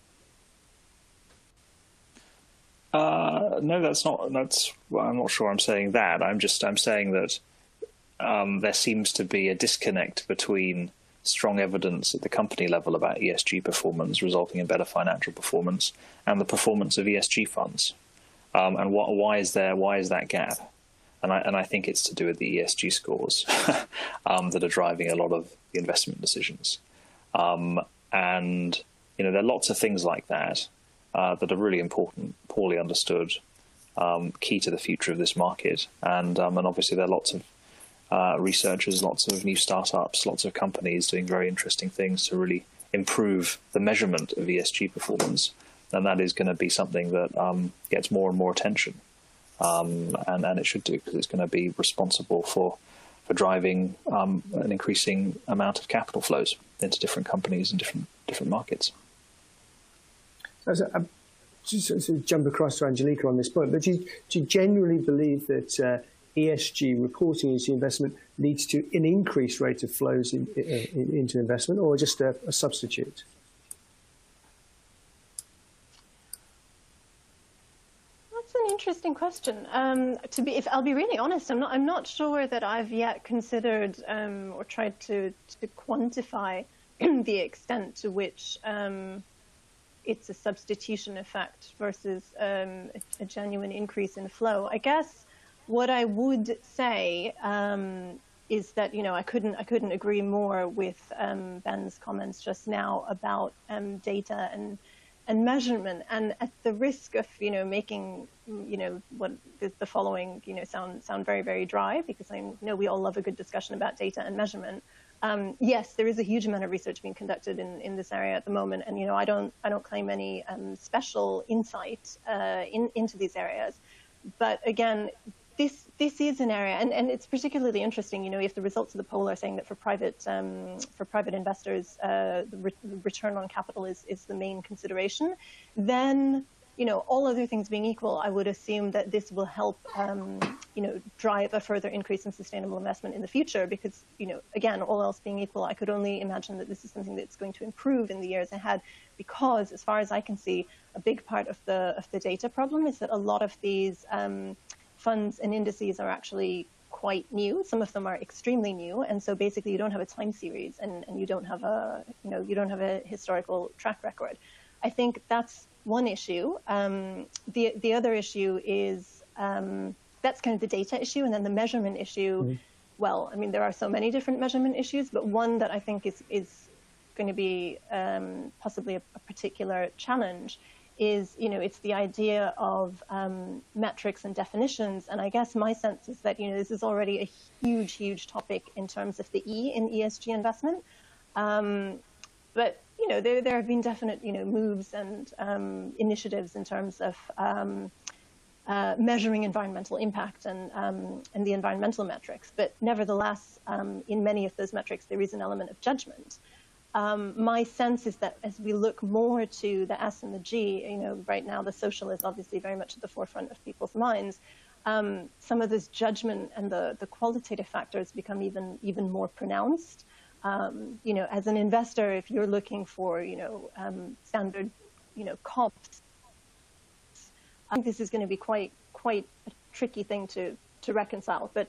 Uh, no, that's not. That's. Well, I'm not sure. I'm saying that. I'm just. I'm saying that um, there seems to be a disconnect between strong evidence at the company level about ESG performance, resulting in better financial performance, and the performance of ESG funds. Um, and what, why is there? Why is that gap? And I, and I think it's to do with the ESG scores um, that are driving a lot of the investment decisions. Um, and you know there are lots of things like that uh, that are really important, poorly understood, um, key to the future of this market. And um, and obviously there are lots of uh, researchers, lots of new startups, lots of companies doing very interesting things to really improve the measurement of ESG performance. And that is going to be something that um, gets more and more attention. Um, and, and it should do because it's going to be responsible for, for driving um, an increasing amount of capital flows into different companies and different, different markets. So, um, just to jump across to Anjalika on this point, but do you, do you generally believe that uh, ESG reporting into investment leads to an increased rate of flows in, in, into investment or just a, a substitute? That's an interesting question. Um, to be, if I'll be really honest, I'm not, I'm not sure that I've yet considered um, or tried to, to quantify the extent to which um, it's a substitution effect versus um, a, a genuine increase in flow. I guess what I would say um, is that you know I couldn't I couldn't agree more with um, Ben's comments just now about data and and measurement. And at the risk of, you know, making, you know, what the, the following, you know, sound sound very very dry, because I know we all love a good discussion about data and measurement. Um, yes, there is a huge amount of research being conducted in, in this area at the moment, and you know, I don't I don't claim any um, special insight uh, in, into these areas. But again, this this is an area, and, and it's particularly interesting. You know, if the results of the poll are saying that for private um, for private investors, uh, the, re- return on capital is is the main consideration, then you know, all other things being equal, I would assume that this will help, um, you know, drive a further increase in sustainable investment in the future. Because, you know, again, all else being equal, I could only imagine that this is something that's going to improve in the years ahead. Because, as far as I can see, a big part of the of the data problem is that a lot of these um, funds and indices are actually quite new. Some of them are extremely new, and so basically you don't have a time series and, and you don't have a you know you don't have a historical track record. I think that's one issue. Um, the the other issue is um, that's kind of the data issue, and then the measurement issue. Mm-hmm. Well, I mean there are so many different measurement issues, but one that I think is is going to be um, possibly a, a particular challenge is, you know, it's the idea of um, metrics and definitions. And I guess my sense is that, you know, this is already a huge, huge topic in terms of the E in ESG investment. Um, but, you know, there, there have been definite, you know, moves and um, initiatives in terms of um, uh, measuring environmental impact and, um, and the environmental metrics. But nevertheless, um, in many of those metrics, there is an element of judgment. Um, my sense is that as we look more to the S and the G, you know, right now the social is obviously very much at the forefront of people's minds. Um, some of this judgment and the, the qualitative factors become even even more pronounced. Um, you know, as an investor, if you're looking for you know um, standard, you know, comps, I think this is going to be quite quite a tricky thing to to reconcile. But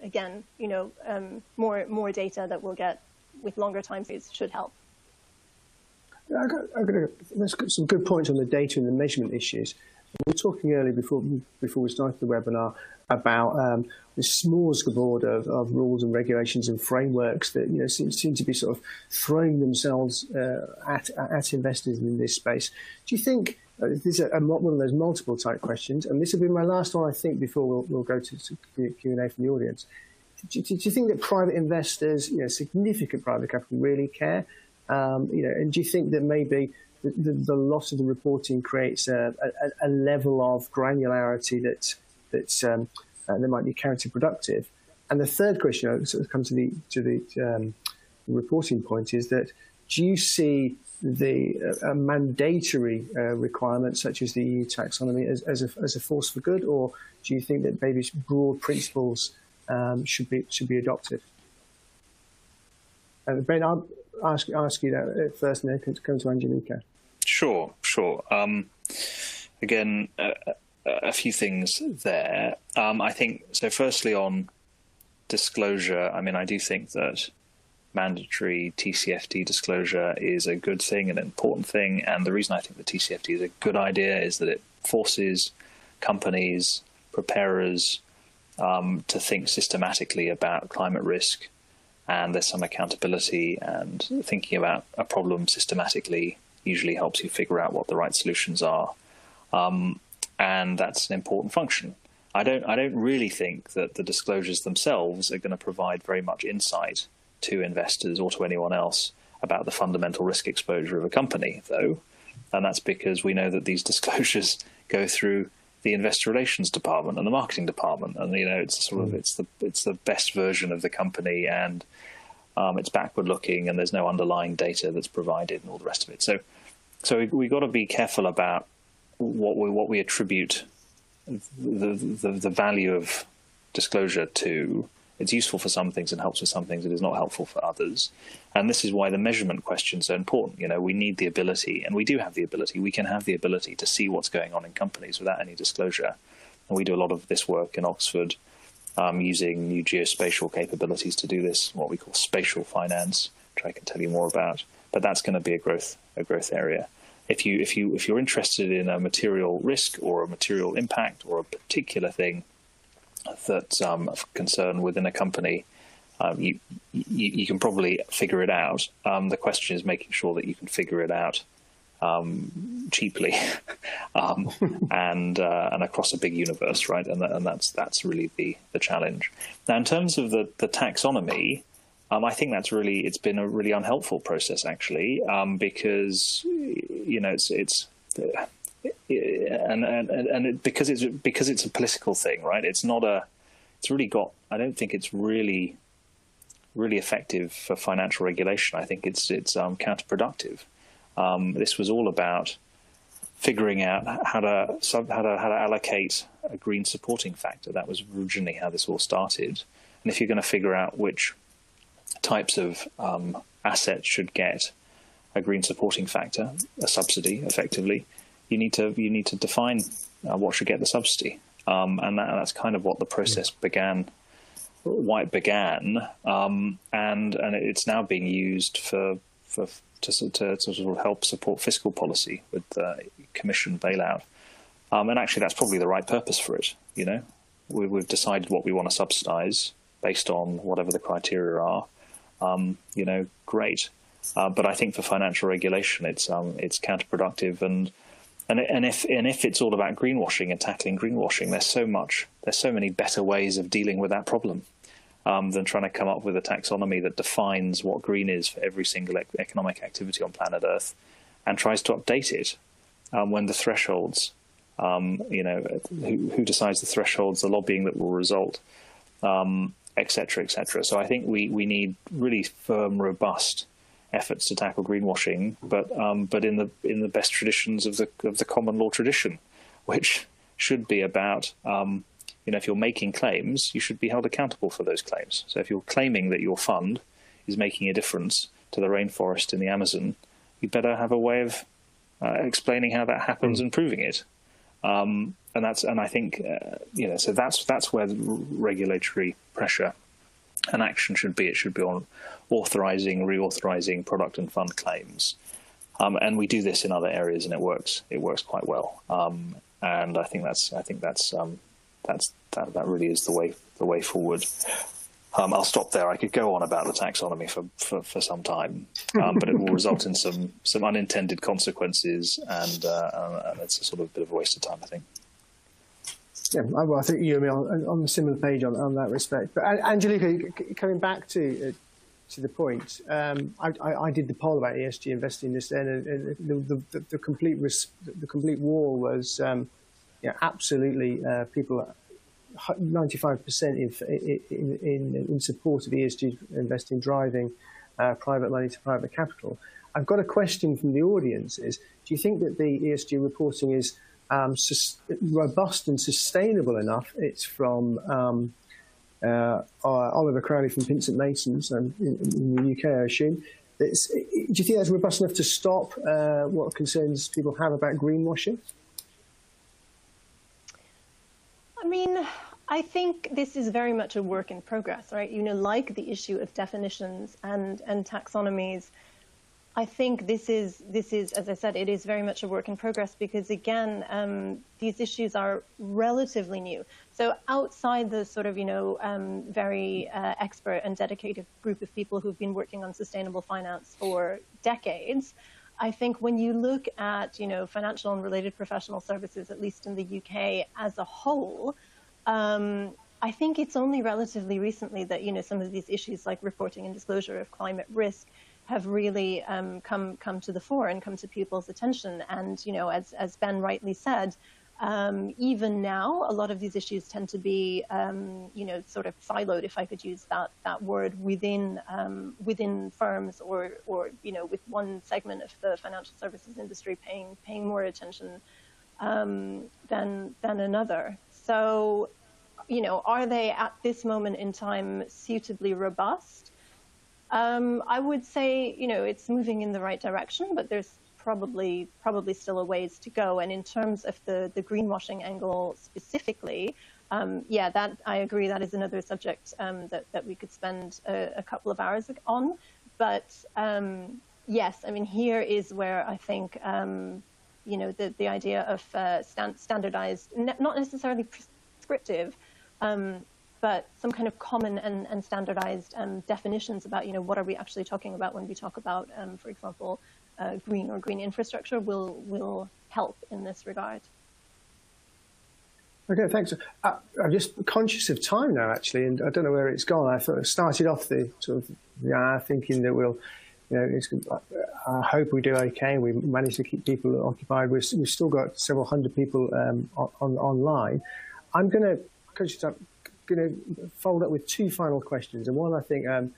again, you know, um, more more data that we'll get with longer time periods should help. I got, I got, a, there's some good points on the data and the measurement issues. We were talking earlier before before we started the webinar about um, the smorgasbord of, of rules and regulations and frameworks that you know seem, seem to be sort of throwing themselves uh, at at investors in this space. Do you think uh, this is a, a, one of those multiple type questions, and this will be my last one, I think, before we'll, we'll go to, to Q and A from the audience do, do, you think that private investors, you know, significant private capital, really care? Um, you know, and do you think that maybe the, the, the loss of the reporting creates a, a, a level of granularity that that's um, uh, that might be counterproductive? And the third question, I sort of to the to the um, reporting point, is that do you see the uh, mandatory uh, requirements such as the EU taxonomy as, as, a, as a force for good, or do you think that maybe broad principles um, should be should be adopted. Uh, ben, I'll ask ask you that first, and then come to Anjalika. Sure, sure. Um, again, uh, a few things there. Um, I think so. Firstly, on disclosure, I mean, I do think that mandatory TCFD disclosure is a good thing, an important thing, and the reason I think the TCFD is a good idea is that it forces companies, preparers, um, to think systematically about climate risk, and there's some accountability. And thinking about a problem systematically usually helps you figure out what the right solutions are, um, and that's an important function. I don't. I don't really think that the disclosures themselves are going to provide very much insight to investors or to anyone else about the fundamental risk exposure of a company, though, and that's because we know that these disclosures go through the investor relations department and the marketing department, and you know it's sort of mm. it's the it's the best version of the company, and um, it's backward looking, and there's no underlying data that's provided, and all the rest of it. So, so we we got to be careful about what we what we attribute the, the the value of disclosure to It's useful for some things and helps with some things. It is not helpful for others, and this is why the measurement question is so important. You know, we need the ability, and we do have the ability. We can have the ability to see what's going on in companies without any disclosure, and we do a lot of this work in Oxford um, using new geospatial capabilities to do this, what we call spatial finance, which I can tell you more about. But that's going to be a growth a growth area if you if you if you're interested in a material risk or a material impact or a particular thing that's um, of concern within a company, um, you, you, you can probably figure it out. Um, the question is making sure that you can figure it out um, cheaply um, and uh, and across a big universe, right? And, that, and that's that's really the the challenge. Now, in terms of the the taxonomy. Um, I think that's really it's been a really unhelpful process actually because you know it's it's and and and it, because it's because it's a political thing, right? It's not a it's really got I don't think it's really really effective for financial regulation. I think it's it's um, counterproductive. Um, this was all about figuring out how to how to how to allocate a green supporting factor. That was originally how this all started. And if you're going to figure out which types of um, assets should get a green supporting factor, a subsidy, effectively, you need to you need to define uh, what should get the subsidy, um, and that, that's kind of what the process began. Why it began, um, and and it's now being used for for to, to, to sort of help support fiscal policy with the commission bailout, um, and actually that's probably the right purpose for it. You know, we, we've decided what we want to subsidise based on whatever the criteria are um, you know, great. Uh, but I think for financial regulation, it's um, it's counterproductive, and and and if and if it's all about greenwashing and tackling greenwashing, there's so much, there's so many better ways of dealing with that problem um, than trying to come up with a taxonomy that defines what green is for every single economic activity on planet Earth, and tries to update it um, when the thresholds, um, you know, who, who, decides the thresholds, the lobbying that will result. Um, etc., etc. So I think we, we need really firm, robust efforts to tackle greenwashing, but um, but in the in the best traditions of the of the common law tradition, which should be about um, you know if you're making claims, you should be held accountable for those claims. So if you're claiming that your fund is making a difference to the rainforest in the Amazon, you better have a way of uh, explaining how that happens mm. and proving it. Um, and that's and I think uh, you know so that's that's where the regulatory pressure and action should be. It should be on authorizing, reauthorizing product and fund claims, um, and we do this in other areas, and it works. It works quite well, um, and I think that's I think that's um, that's that that really is the way the way forward. Um, I'll stop there. I could go on about the taxonomy for, for, for some time, um, but it will result in some some unintended consequences, and, uh, and it's a sort of a bit of a waste of time, I think. Yeah, well, I think you and me on, on a similar page on, on that respect. But Anjalika, coming back to uh, to the point, um, I, I, I, did the poll about ESG investing this then, and, the, the, the, complete the complete wall was, um, yeah, absolutely uh, people 95% in, in, in, in, support of ESG investing, driving uh, private money to private capital. I've got a question from the audience is, do you think that the ESG reporting is um, robust and sustainable enough? It's from um, uh, Oliver Crowley from Pinsent Masons um, in, in, the UK, I assume. It's, do you think that's robust enough to stop uh, what concerns people have about greenwashing? I mean, I think this is very much a work in progress, right? You know, like the issue of definitions and, and taxonomies, I think this is this is, as I said, it is very much a work in progress because again, um, these issues are relatively new. So outside the sort of you know um, very uh, expert and dedicated group of people who've been working on sustainable finance for decades, I think when you look at you know financial and related professional services, at least in the UK as a whole, um, I think it's only relatively recently that you know some of these issues like reporting and disclosure of climate risk have really um, come come to the fore and come to people's attention. And you know, as as Ben rightly said, um, even now, a lot of these issues tend to be, um, you know, sort of siloed, if I could use that that word, within um, within firms or or you know, with one segment of the financial services industry paying paying more attention um, than than another. So you know, are they at this moment in time suitably robust? Um, I would say, you know, it's moving in the right direction, but there's probably probably still a ways to go. And in terms of the the greenwashing angle specifically, um, yeah, that I agree. That is another subject um, that that we could spend a, a, couple of hours on. But um, yes, I mean here is where I think um, you know the the idea of uh, stand, standardized, not necessarily prescriptive. Um, but some kind of common and, and standardized um, definitions about, you know, what are we actually talking about when we talk about, for example, uh, green or green infrastructure will will help in this regard. Okay, thanks. Uh, I'm just conscious of time now, actually, and I don't know where it's gone. I thought I started off the sort of yeah, thinking that we'll, you know, I hope we do okay. We managed to keep people occupied. We've, we've still got several hundred people um, on, online. I'm going to, I'm going to fold up with two final questions, and one I think um,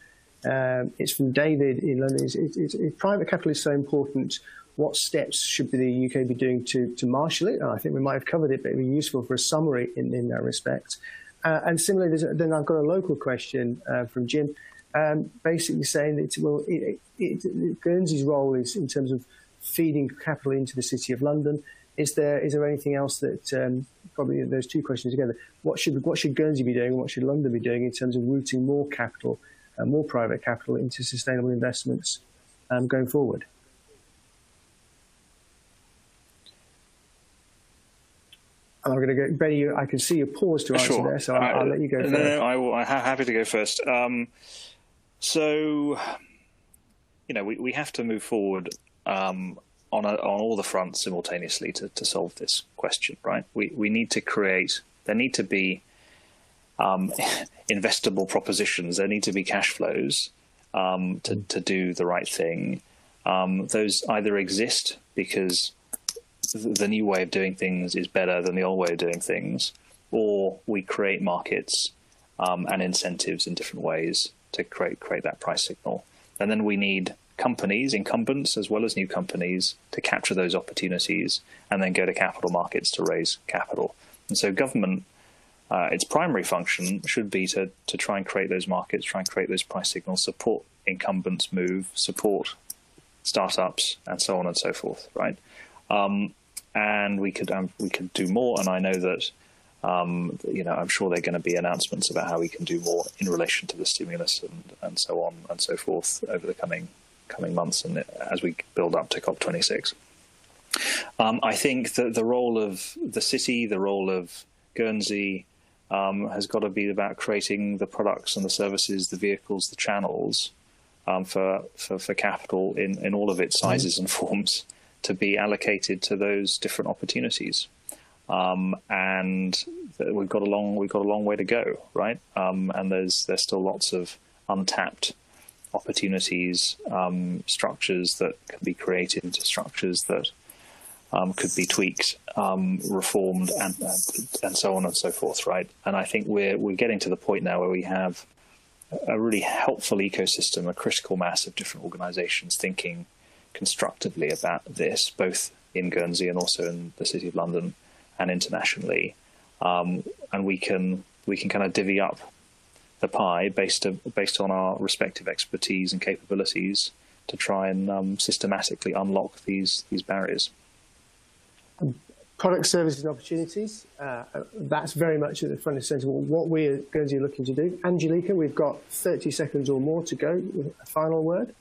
um, it's from David in London. It's, private capital is so important what steps should the UK be doing to, to marshal it? And I think we might have covered it, but it'd be useful for a summary in, in that respect. Uh, and similarly, then I've got a local question uh, from Jim, um, basically saying that well, it, it, it, Guernsey's role is in terms of feeding capital into the City of London. Is there is there anything else that um, probably those two questions together? What should what should Guernsey be doing? What should London be doing in terms of routing more capital, uh, more private capital into sustainable investments um, going forward? I'm going to go, Benny, I can see you pause to answer sure. there, so I'll, I'll, let you go first. No, no, I will, I'm happy to go first. Um, so, you know, we, we have to move forward um, on, a, on all the fronts simultaneously to, to solve this question, right? We, we need to create, there need to be um, investable propositions, there need to be cash flows um, to, to do the right thing. Um, those either exist because the new way of doing things is better than the old way of doing things, or we create markets um, and incentives in different ways to create create that price signal. And then we need companies, incumbents as well as new companies, to capture those opportunities and then go to capital markets to raise capital. And so government, uh, its primary function should be to to try and create those markets, try and create those price signals, support incumbents move, support startups, and so on and so forth. Right. Um, and we could um, we could do more. And I know that um, you know I'm sure there are going to be announcements about how we can do more in relation to the stimulus and, and so on and so forth over the coming coming months and as we build up to COP26. Um, I think that the role of the city, the role of Guernsey, um, has got to be about creating the products and the services, the vehicles, the channels um, for, for, for capital in, in all of its sizes and forms to be allocated to those different opportunities. Um, and we've got a long we've got a long way to go, right? Um, and there's there's still lots of untapped opportunities, um, structures that can be created, structures that um, could be tweaked, um, reformed, and, and so on and so forth, right? And I think we're we're getting to the point now where we have a really helpful ecosystem, a critical mass of different organisations thinking constructively about this, both in Guernsey and also in the City of London and internationally. Um, and we can we can kind of divvy up the pie based to, based on our respective expertise and capabilities to try and um, systematically unlock these these barriers. Product services and opportunities. Uh, that's very much at the front and centre of what we're going to be looking to do. Anjalika, we've got 30 seconds or more to go. With A final word.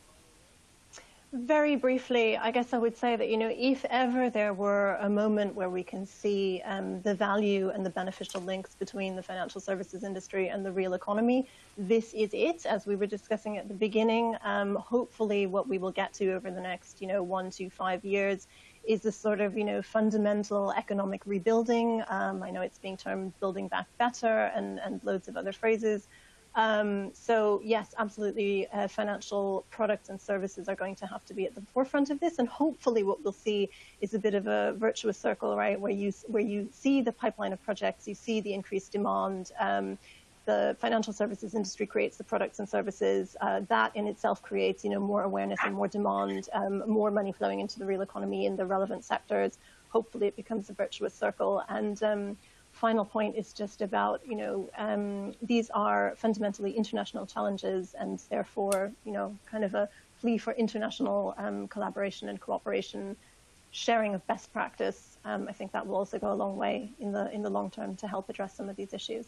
Very briefly, I guess I would say that, you know, if ever there were a moment where we can see um, the value and the beneficial links between the financial services industry and the real economy, this is it, as we were discussing at the beginning. Um, hopefully, what we will get to over the next, you know, one to five years is a sort of, you know, fundamental economic rebuilding. Um, I know it's being termed building back better and, and loads of other phrases. Um, so yes, absolutely, uh, financial products and services are going to have to be at the forefront of this, and hopefully, what we'll see is a bit of a virtuous circle, right, where you where you see the pipeline of projects, you see the increased demand. Um, the financial services industry creates the products and services. Uh, that in itself creates, you know, more awareness and more demand, um, more money flowing into the real economy in the relevant sectors. Hopefully, it becomes a virtuous circle and um, final point is just about, you know, um, these are fundamentally international challenges and therefore, you know, kind of a plea for international um, collaboration and cooperation, sharing of best practice. Um, I think that will also go a long way in the in the long term to help address some of these issues.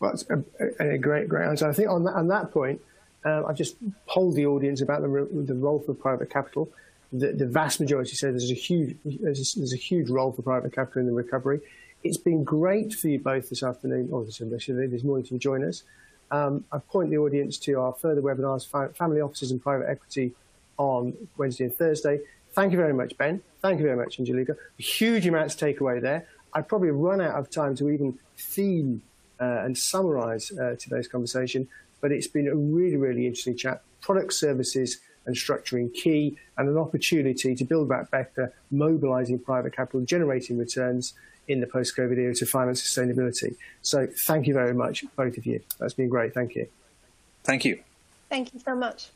Well, a, a great, great answer. I think on that, on that point, uh, I've just polled the audience about the, the role for private capital. The, the vast majority say there's a huge there's a, there's a, huge role for private capital in the recovery. It's been great for you both this afternoon, or this, this morning to join us. Um, I point the audience to our further webinars, family offices and private equity on Wednesday and Thursday. Thank you very much, Ben. Thank you very much, Anjalika. Huge amount to take away there. I'd probably run out of time to even theme uh, and summarize uh, today's conversation, but it's been a really, really interesting chat. Product services and structuring key and an opportunity to build back better, mobilizing private capital, generating returns in the post-COVID era to finance sustainability. So thank you very much, both of you. That's been great. Thank you. Thank you. Thank you so much.